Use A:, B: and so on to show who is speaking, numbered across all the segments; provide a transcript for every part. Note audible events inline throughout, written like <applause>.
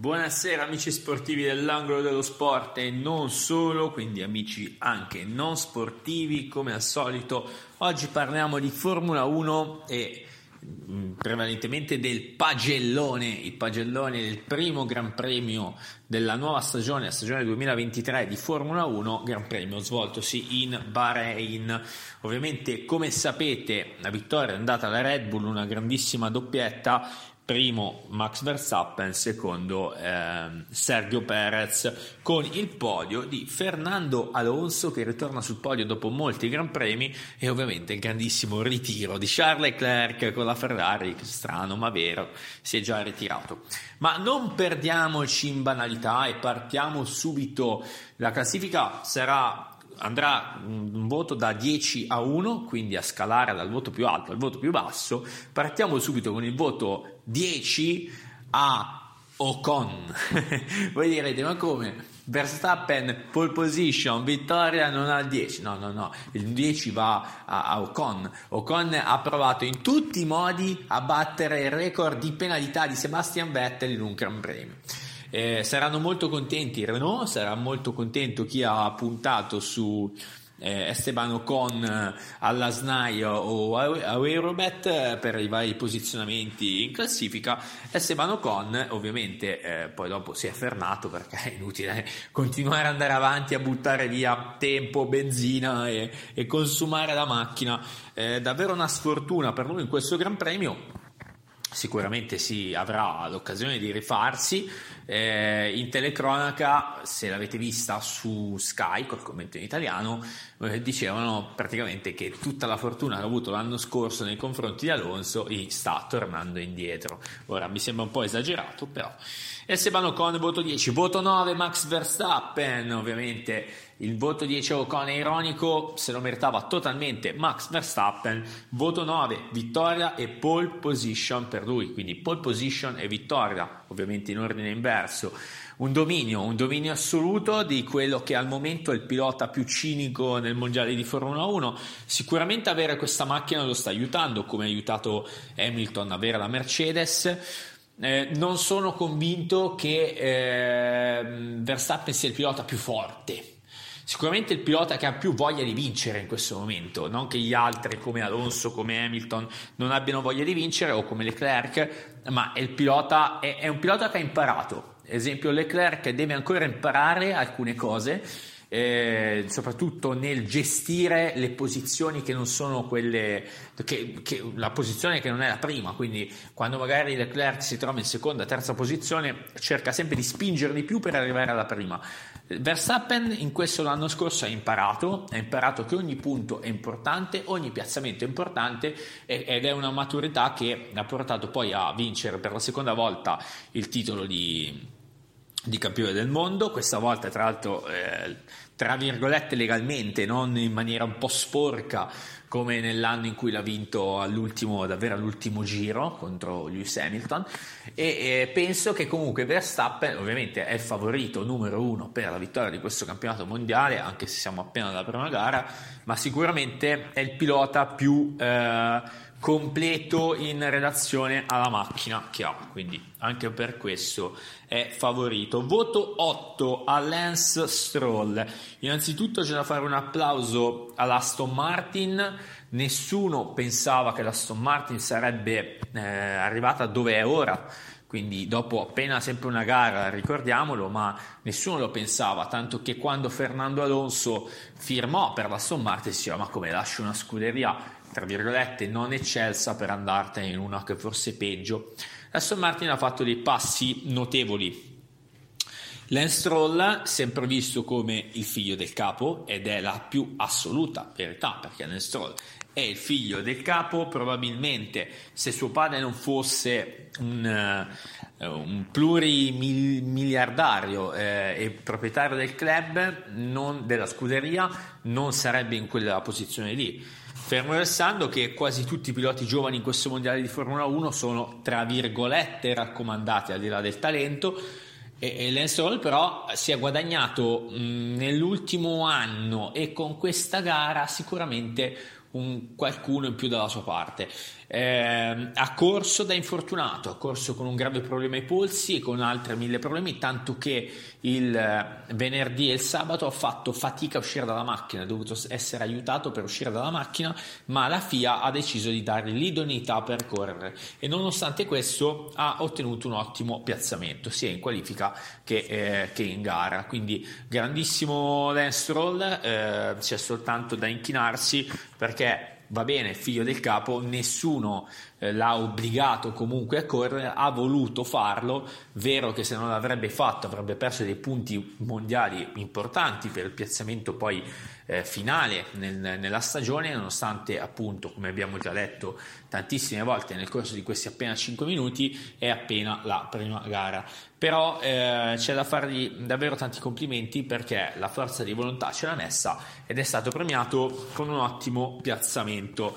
A: Buonasera amici sportivi dell'angolo dello sport e non solo, quindi amici anche non sportivi come al solito. Oggi parliamo di Formula 1 e mm, prevalentemente del pagellone, il pagellone del primo Gran Premio della nuova stagione, la stagione 2023 di Formula 1, Gran Premio svoltosi in Bahrain. Ovviamente, come sapete, la vittoria è andata alla Red Bull, una grandissima doppietta primo Max Verstappen, secondo eh, Sergio Perez, con il podio di Fernando Alonso che ritorna sul podio dopo molti Gran Premi e ovviamente il grandissimo ritiro di Charles Leclerc con la Ferrari, strano ma vero, si è già ritirato. Ma non perdiamoci in banalità e partiamo subito, la classifica sarà andrà un voto da 10 a 1, quindi a scalare dal voto più alto al voto più basso. Partiamo subito con il voto 10 a Ocon. <laughs> Voi direte, ma come? Verstappen pole position, vittoria non ha il 10. No, no, no, il 10 va a, a, Ocon. Ocon ha provato in tutti i modi a battere il record di penalità di Sebastian Vettel in un Gran Premio. Eh, saranno molto contenti Renault, sarà molto contento chi ha puntato su Esteban Ocon eh, alla SNAI o a Eurobet eh, per i vari posizionamenti in classifica. Esteban Ocon ovviamente eh, poi dopo si è fermato perché è inutile continuare ad andare avanti a buttare via tempo, benzina e, e consumare la macchina. Eh, davvero una sfortuna per lui in questo Gran Premio sicuramente si avrà l'occasione di rifarsi. Eh, in telecronaca, se l'avete vista su Sky col commento in italiano, eh, dicevano praticamente che tutta la fortuna che ha avuto l'anno scorso nei confronti di Alonso gli sta tornando indietro. Ora mi sembra un po' esagerato, però. Esteban Ocon, voto 10, voto 9, Max Verstappen, ovviamente il voto 10 Ocon è ironico, se lo meritava totalmente Max Verstappen, voto 9, vittoria e pole position per lui, quindi pole position e vittoria, ovviamente in ordine inverso. Un dominio, un dominio assoluto di quello che al momento è il pilota più cinico nel mondiale di Formula 1. Sicuramente avere questa macchina lo sta aiutando, come ha aiutato Hamilton avere la Mercedes eh, non sono convinto che eh, Verstappen sia il pilota più forte. Sicuramente il pilota che ha più voglia di vincere in questo momento, non che gli altri come Alonso, come Hamilton non abbiano voglia di vincere o come Leclerc, ma è, pilota, è, è un pilota che ha imparato. Esempio Leclerc deve ancora imparare alcune cose eh, soprattutto nel gestire le posizioni che non sono quelle, che, che, la posizione che non è la prima, quindi quando magari Leclerc si trova in seconda, terza posizione, cerca sempre di spingere di più per arrivare alla prima. Verstappen in questo l'anno scorso ha imparato, ha imparato che ogni punto è importante, ogni piazzamento è importante ed è una maturità che ha portato poi a vincere per la seconda volta il titolo di di campione del mondo, questa volta tra l'altro eh, tra virgolette legalmente, non in maniera un po' sporca come nell'anno in cui l'ha vinto all'ultimo, davvero all'ultimo giro contro Lewis Hamilton. E, e penso che comunque Verstappen ovviamente è il favorito numero uno per la vittoria di questo campionato mondiale anche se siamo appena alla prima gara ma sicuramente è il pilota più eh, completo in relazione alla macchina che ha, quindi anche per questo è favorito. Voto 8 a Lance Stroll. Innanzitutto c'è da fare un applauso all'Aston Martin. Nessuno pensava che l'Aston Martin sarebbe eh, arrivata dove è ora quindi dopo appena sempre una gara, ricordiamolo, ma nessuno lo pensava, tanto che quando Fernando Alonso firmò per la si diceva ma come lascio una scuderia tra virgolette, non eccelsa per andartene in una che forse peggio. Aston Martin ha fatto dei passi notevoli. Lance Stroll, sempre visto come il figlio del capo, ed è la più assoluta verità, perché Lance Stroll è il figlio del capo, probabilmente se suo padre non fosse un, uh, un plurimiliardario eh, e proprietario del club, non, della scuderia, non sarebbe in quella posizione lì. Fermo restando che quasi tutti i piloti giovani in questo mondiale di Formula 1 sono tra virgolette raccomandati al di là del talento e, e Lance Roll però si è guadagnato mh, nell'ultimo anno e con questa gara sicuramente un qualcuno in più dalla sua parte. Eh, ha corso da infortunato, ha corso con un grave problema ai polsi e con altri mille problemi, tanto che il eh, venerdì e il sabato ha fatto fatica a uscire dalla macchina, ha dovuto essere aiutato per uscire dalla macchina, ma la FIA ha deciso di dargli l'idoneità per correre e nonostante questo ha ottenuto un ottimo piazzamento sia in qualifica che, eh, che in gara. Quindi grandissimo Lance Stroll, eh, c'è soltanto da inchinarsi perché va bene, figlio del capo, nessuno eh, l'ha obbligato comunque a correre, ha voluto farlo, vero che se non l'avrebbe fatto avrebbe perso dei punti mondiali importanti per il piazzamento poi eh, finale nel, nella stagione, nonostante appunto, come abbiamo già letto tantissime volte nel corso di questi appena 5 minuti, è appena la prima gara. Però eh, c'è da fargli davvero tanti complimenti perché la forza di volontà ce l'ha messa ed è stato premiato con un ottimo piazzamento.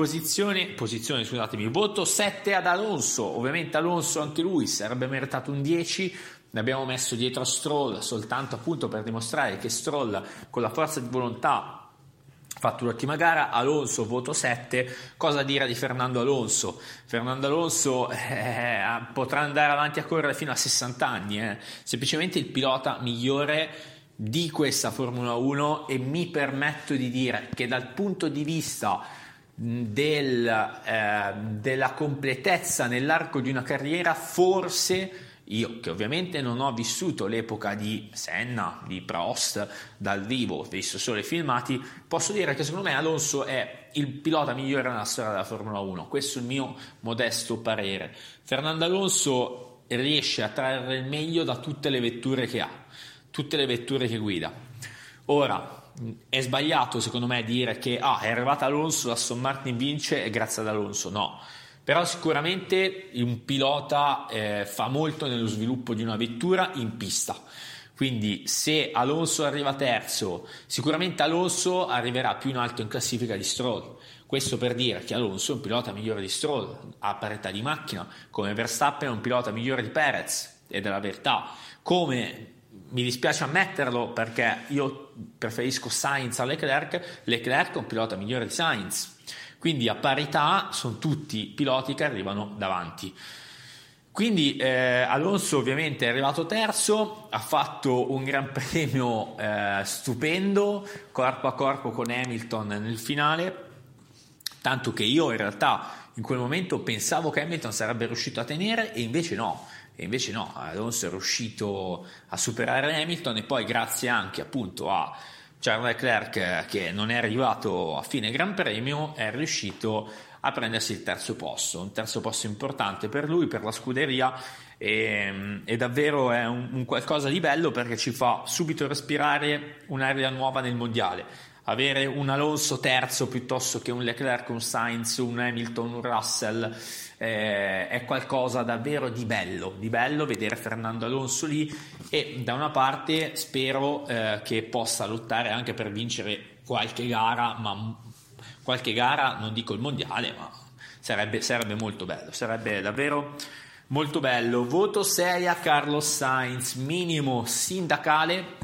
A: Posizione, posizione, scusatemi, voto 7 ad Alonso. Ovviamente Alonso anche lui sarebbe meritato un 10, ne abbiamo messo dietro a Stroll soltanto appunto per dimostrare che Stroll con la forza di volontà ha fatto un'ottima gara, Alonso voto 7, cosa dire di Fernando Alonso? Fernando Alonso <laughs> eh, potrà andare avanti a correre fino a 60 anni, eh. semplicemente il pilota migliore di questa Formula 1 e mi permetto di dire che dal punto di vista del, eh, della completezza nell'arco di una carriera forse io che ovviamente non ho vissuto l'epoca di Senna, di Prost dal vivo, ho visto solo i filmati, posso dire che secondo me Alonso è il pilota migliore nella storia della Formula 1. Questo è il mio modesto parere. Fernando Alonso riesce a trarre il meglio da tutte le vetture che ha, tutte le vetture che guida. Ora, è sbagliato secondo me dire che ah, è arrivato Alonso, la Aston Martin vince e grazie ad Alonso. No però sicuramente un pilota eh, fa molto nello sviluppo di una vettura in pista. Quindi se Alonso arriva terzo, sicuramente Alonso arriverà più in alto in classifica di Stroll. Questo per dire che Alonso è un pilota migliore di Stroll, ha parità di macchina, come Verstappen è un pilota migliore di Perez, ed è la verità. Come mi dispiace ammetterlo perché io preferisco Sainz a Leclerc, Leclerc è un pilota migliore di Sainz. Quindi a parità sono tutti piloti che arrivano davanti. Quindi eh, Alonso ovviamente è arrivato terzo, ha fatto un gran <laughs> premio eh, stupendo, corpo a corpo con Hamilton nel finale, tanto che io in realtà in quel momento pensavo che Hamilton sarebbe riuscito a tenere e invece no, e invece no, Alonso è riuscito a superare Hamilton e poi grazie anche appunto a Charles Leclerc che non è arrivato a fine Gran Premio è riuscito a prendersi il terzo posto, un terzo posto importante per lui, per la scuderia e, e davvero è un, un, qualcosa di bello perché ci fa subito respirare un'area nuova nel mondiale. Avere un Alonso terzo piuttosto che un Leclerc, un Sainz, un Hamilton, un Russell eh, è qualcosa davvero di bello, di bello vedere Fernando Alonso lì e da una parte spero eh, che possa lottare anche per vincere qualche gara, ma qualche gara non dico il mondiale, ma sarebbe, sarebbe molto bello, sarebbe davvero molto bello. Voto 6 a Carlos Sainz, minimo sindacale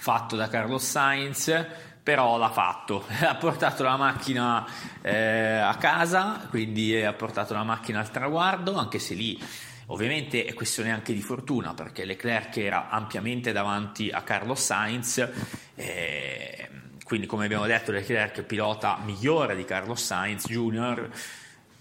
A: fatto da Carlos Sainz però l'ha fatto, <laughs> ha portato la macchina eh, a casa, quindi ha portato la macchina al traguardo, anche se lì ovviamente è questione anche di fortuna, perché Leclerc era ampiamente davanti a Carlos Sainz, eh, quindi come abbiamo detto Leclerc è pilota migliore di Carlos Sainz Junior,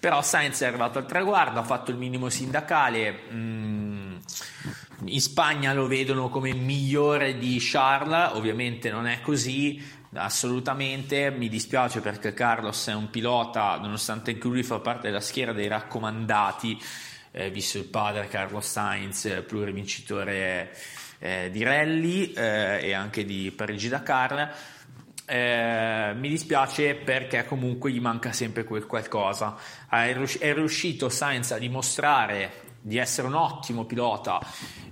A: però Sainz è arrivato al traguardo, ha fatto il minimo sindacale, mm, in Spagna lo vedono come migliore di Charles, ovviamente non è così, Assolutamente, mi dispiace perché Carlos è un pilota, nonostante anche lui fa parte della schiera dei raccomandati, eh, visto il padre Carlos Sainz, plurivincitore eh, di rally eh, e anche di Parigi-Dakar. Eh, mi dispiace perché comunque gli manca sempre quel qualcosa. È, riuscito Sainz a dimostrare di essere un ottimo pilota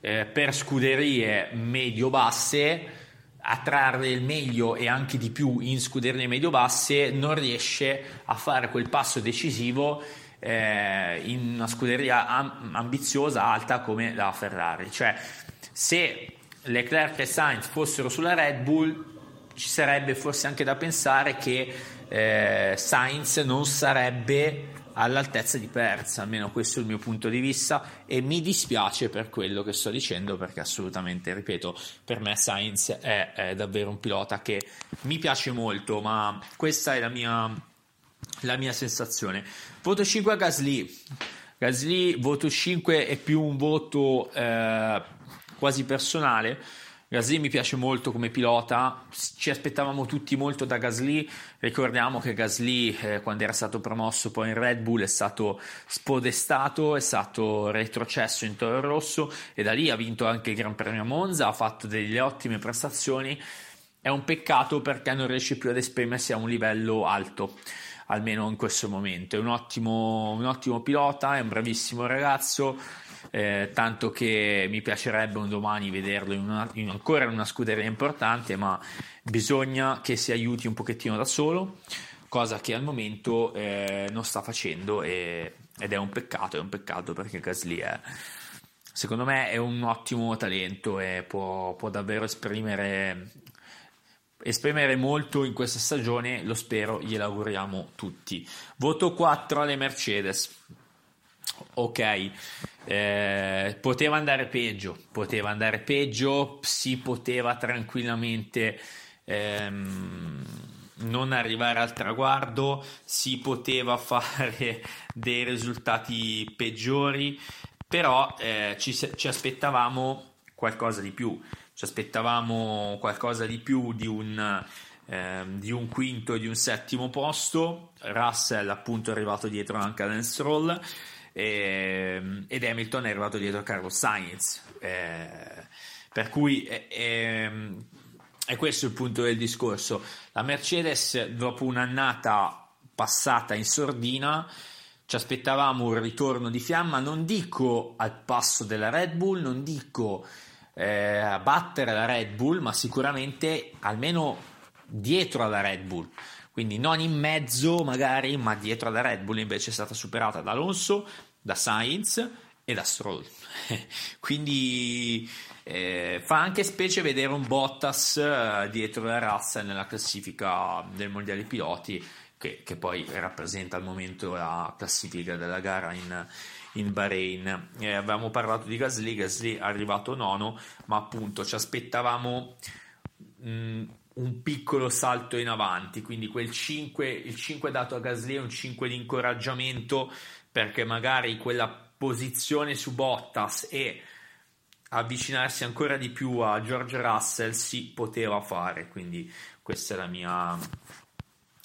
A: eh, per scuderie medio-basse a trarre il meglio e anche di più in scuderie medio-basse, non riesce a fare quel passo decisivo eh, in una scuderia am- ambiziosa, alta come la Ferrari. Cioè, se Leclerc e Sainz fossero sulla Red Bull, ci sarebbe forse anche da pensare che eh, Sainz non sarebbe all'altezza di Perez, almeno questo è il mio punto di vista e mi dispiace per quello che sto dicendo perché assolutamente, ripeto, per me Sainz è, è davvero un pilota che mi piace molto, ma questa è la mia, la mia sensazione. Voto 5 a Gasly. Gasly, voto 5 è più un voto eh, quasi personale Gasly mi piace molto come pilota, ci aspettavamo tutti molto da Gasly, ricordiamo che Gasly eh, quando era stato promosso poi in Red Bull è stato spodestato, è stato retrocesso in Toro Rosso e da lì ha vinto anche il Gran Premio Monza, ha fatto delle ottime prestazioni, è un peccato perché non riesce più ad esprimersi a un livello alto almeno in questo momento. È un ottimo, un ottimo pilota, è un bravissimo ragazzo eh, tanto che mi piacerebbe un domani vederlo in una, in ancora in una scuderia importante, ma bisogna che si aiuti un pochettino da solo, cosa che al momento eh, non sta facendo e, ed è un peccato, è un peccato perché Gasly è, secondo me è un ottimo talento e può, può davvero esprimere esprimere molto in questa stagione, lo spero, glielo auguriamo tutti. Voto 4 alle Mercedes. Ok, eh, poteva andare peggio, poteva andare peggio, si poteva tranquillamente ehm, non arrivare al traguardo, si poteva <laughs> fare dei risultati peggiori, però eh, ci, ci aspettavamo qualcosa di più, ci aspettavamo qualcosa di più di un, eh, di un quinto e di un settimo posto. Russell appunto è arrivato dietro anche a Lance Stroll eh, ed Hamilton è arrivato dietro a Carlos Sainz. Eh, per cui è, è, è, questo il punto del discorso. La Mercedes, dopo un'annata passata in sordina, ci aspettavamo un ritorno di fiamma, non dico al passo della Red Bull, non dico eh, a battere la Red Bull, ma sicuramente almeno dietro alla Red Bull quindi non in mezzo magari, ma dietro alla Red Bull invece è stata superata da Alonso, da Sainz e da Stroll. <laughs> Quindi eh, fa anche specie vedere un Bottas eh, dietro la razza nella classifica del mondiale piloti, che, che, poi rappresenta al momento la classifica della gara in, in Bahrain. Eh, avevamo parlato di Gasly, Gasly è arrivato nono, ma appunto ci aspettavamo. Mh, un piccolo salto in avanti, quindi quel 5, il 5 dato a Gasly è un 5 di incoraggiamento perché magari quella posizione su Bottas e avvicinarsi ancora di più a George Russell si poteva fare, quindi questa è la mia,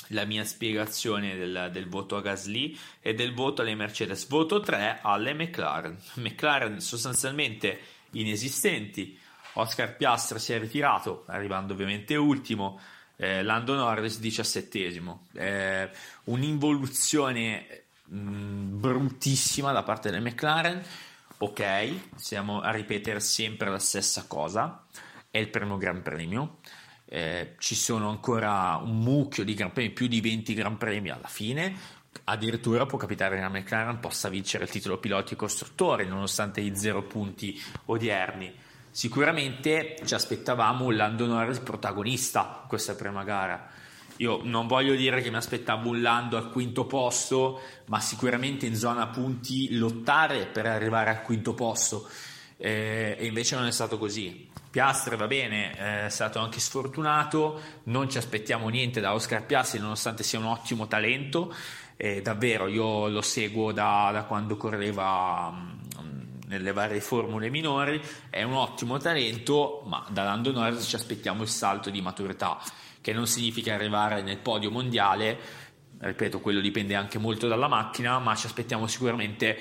A: la mia spiegazione del, del, voto a Gasly e del voto alle Mercedes. Voto 3 alle McLaren. <laughs> McLaren sostanzialmente inesistenti. Oscar Piastra si è ritirato, arrivando ovviamente ultimo. Eh, Lando Norris diciassettesimo. Eh, un'involuzione mh, bruttissima da parte del McLaren. Ok, siamo a ripetere sempre la stessa cosa. È il primo Gran Premio. Eh, ci sono ancora un mucchio di Gran Premi, più di 20 Gran Premi alla fine. Addirittura può capitare che la McLaren possa vincere il titolo piloti e costruttori, nonostante i zero punti odierni. Sicuramente ci aspettavamo un Lando Norris protagonista in questa prima gara io non voglio dire che mi aspettavo un Lando al quinto posto, ma sicuramente in zona punti lottare per arrivare al quinto posto. Eh, e invece non è stato così. Piastre va bene, è stato anche sfortunato, non ci aspettiamo niente da Oscar Piastri nonostante sia un ottimo talento, eh, davvero io lo seguo da, da quando correva um, nelle varie formule minori, è un ottimo talento, ma da Lando Norris ci aspettiamo il salto di maturità che non significa arrivare nel podio mondiale, ripeto, quello dipende anche molto dalla macchina, ma ci aspettiamo sicuramente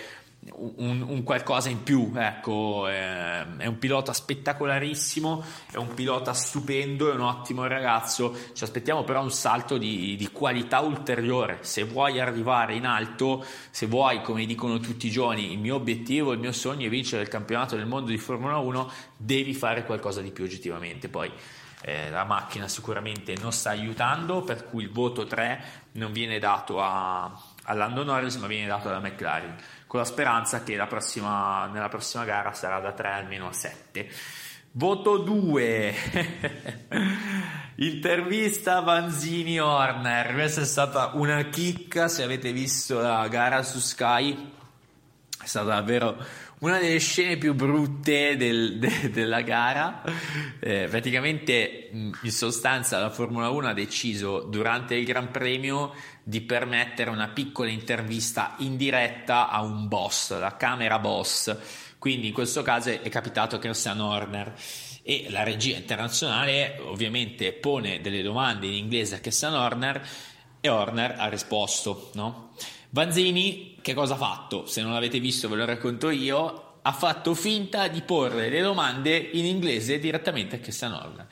A: un, un qualcosa in più. Ecco, è, è, un pilota spettacolarissimo, è un pilota stupendo, è un ottimo ragazzo. Ci aspettiamo però un salto di, di qualità ulteriore. Se vuoi arrivare in alto, se vuoi, come dicono tutti i giorni, il mio obiettivo, il mio sogno è vincere il campionato del mondo di Formula 1, devi fare qualcosa di più oggettivamente. Poi eh, la macchina sicuramente non sta aiutando, per cui il voto 3 non viene dato a, a Lando Norris, ma viene dato alla McLaren, con la speranza che la prossima, nella prossima gara sarà da 3 almeno a 7. Voto 2. <laughs> Intervista Vanzini Horner. Questa è stata una chicca. Se avete visto la gara su Sky, è stata davvero una delle scene più brutte del, de, della gara. Eh, praticamente, in sostanza, la Formula 1 ha deciso durante il Gran Premio di permettere una piccola intervista in diretta a un boss, la camera boss. Quindi, in questo caso è capitato a Christian Horner e la regia internazionale ovviamente pone delle domande in inglese a Christian Horner e Horner ha risposto, no? Vanzini che cosa ha fatto? Se non l'avete visto ve lo racconto io, ha fatto finta di porre le domande in inglese direttamente a Christian Horner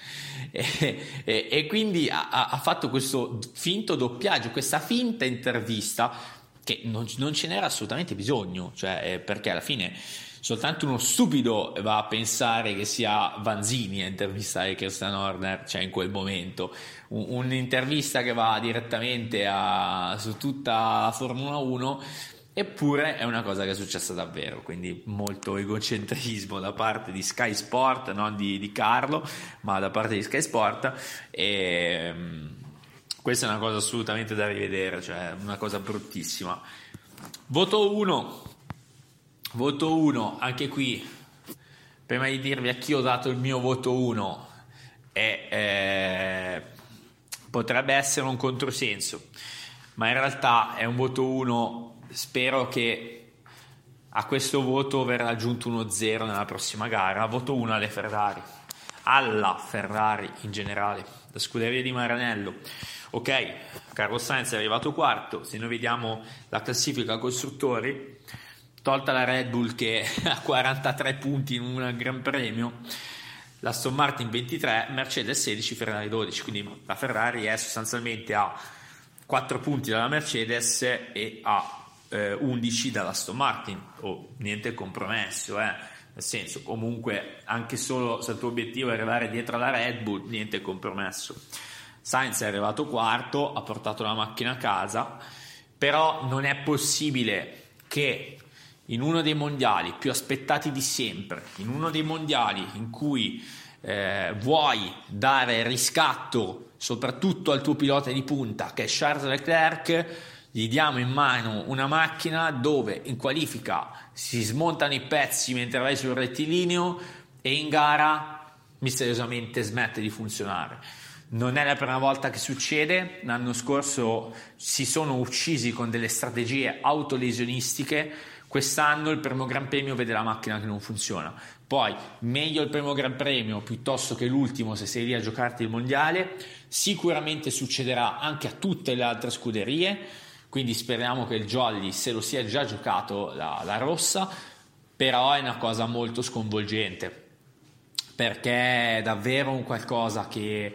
A: e, e, e quindi ha, ha, fatto questo finto doppiaggio, questa finta intervista che non, non ce n'era assolutamente bisogno, cioè, eh, perché alla fine soltanto uno stupido va a pensare che sia Vanzini a intervistare Christian Horner, cioè in quel momento. Un, un'intervista che va direttamente a, su tutta la Formula 1, eppure è una cosa che è successa davvero, quindi molto egocentrismo da parte di Sky Sport, non di, di Carlo, ma da parte di Sky Sport. E, um, questa è una cosa assolutamente da rivedere, cioè una cosa bruttissima. Voto 1 Voto 1, anche qui, prima di dirvi a chi ho dato il mio voto 1, è, eh, potrebbe essere un controsenso, ma in realtà è un voto 1, spero che a questo voto verrà aggiunto uno 0 nella prossima gara, voto 1 alle Ferrari, alla Ferrari in generale, la scuderia di Maranello. Ok, Carlo Sainz è arrivato quarto, se noi vediamo la classifica costruttori, tolta la Red Bull che <laughs> ha 43 punti in un Gran Premio, la Aston Martin 23, Mercedes 16, Ferrari 12, quindi la Ferrari è sostanzialmente a 4 punti dalla Mercedes e a eh, 11 dalla Aston Martin, oh, niente compromesso, eh. nel senso comunque anche solo se il tuo obiettivo è arrivare dietro alla Red Bull, niente compromesso. Sainz è arrivato quarto, ha portato la macchina a casa, però non è possibile che in uno dei mondiali più aspettati di sempre, in uno dei mondiali in cui eh, vuoi dare riscatto soprattutto al tuo pilota di punta che è Charles Leclerc, gli diamo in mano una macchina dove in qualifica si smontano i pezzi mentre vai sul rettilineo e in gara misteriosamente smette di funzionare. Non è la prima volta che succede, l'anno scorso si sono uccisi con delle strategie autolesionistiche Quest'anno il primo Gran Premio vede la macchina che non funziona. Poi meglio il primo Gran Premio piuttosto che l'ultimo se sei lì a giocarti il mondiale. Sicuramente succederà anche a tutte le altre scuderie. Quindi speriamo che il Jolly se lo sia già giocato la, la rossa. Però è una cosa molto sconvolgente perché è davvero un qualcosa che,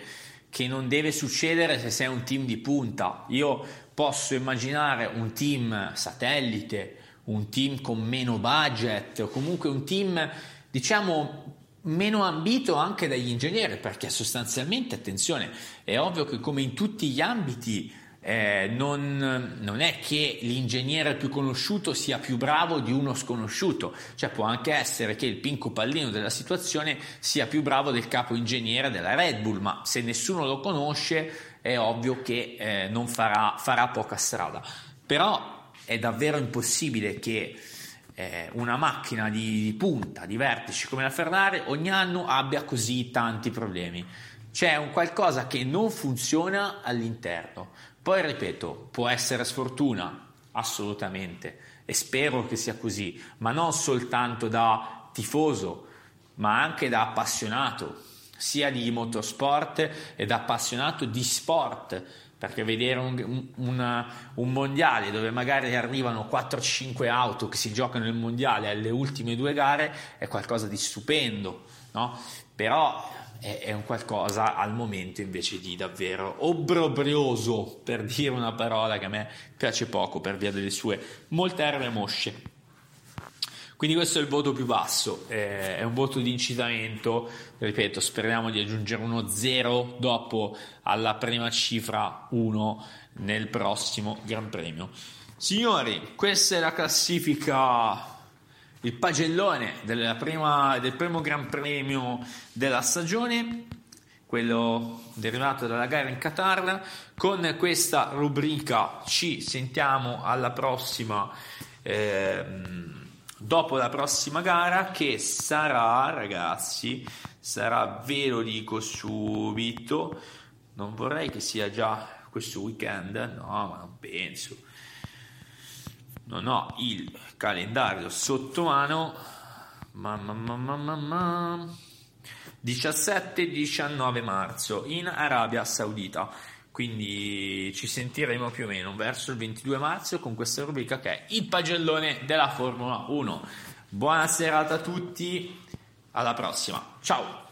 A: che non deve succedere se sei un team di punta. Io posso immaginare un team satellite un team con meno budget o comunque un team diciamo meno ambito anche dagli ingegneri perché sostanzialmente attenzione è ovvio che come in tutti gli ambiti eh, non, non, è che l'ingegnere più conosciuto sia più bravo di uno sconosciuto, cioè può anche essere che il pinco pallino della situazione sia più bravo del capo ingegnere della Red Bull, ma se nessuno lo conosce è ovvio che eh, non farà, farà poca strada. Però è davvero impossibile che eh, una macchina di, di, punta, di vertici come la Ferrari ogni anno abbia così tanti problemi. C'è un qualcosa che non funziona all'interno. Poi ripeto, può essere sfortuna, assolutamente, e spero che sia così, ma non soltanto da tifoso, ma anche da appassionato, sia di motorsport e da appassionato di sport perché vedere un, un, un, mondiale dove magari arrivano 4-5 auto che si giocano il mondiale alle ultime due gare è qualcosa di stupendo, no? però è, è, un qualcosa al momento invece di davvero obbrobrioso, per dire una parola che a me piace poco per via delle sue molte erbe mosce. Quindi questo è il voto più basso, eh, è un voto di incitamento, ripeto, speriamo di aggiungere uno 0 dopo alla prima cifra 1 nel prossimo Gran Premio. Signori, questa è la classifica il pagellone prima, del primo Gran Premio della stagione, quello derivato dalla gara in Qatar. Con questa rubrica ci sentiamo alla prossima. Ehm, dopo la prossima gara che sarà ragazzi sarà ve lo dico subito non vorrei che sia già questo weekend no ma non penso. Non ho il calendario sotto mano mamma mamma mamma 17-19 marzo in Arabia Saudita quindi ci sentiremo più o meno verso il 22 marzo con questa rubrica che è il pagellone della Formula 1. Buona serata a tutti, alla prossima, ciao!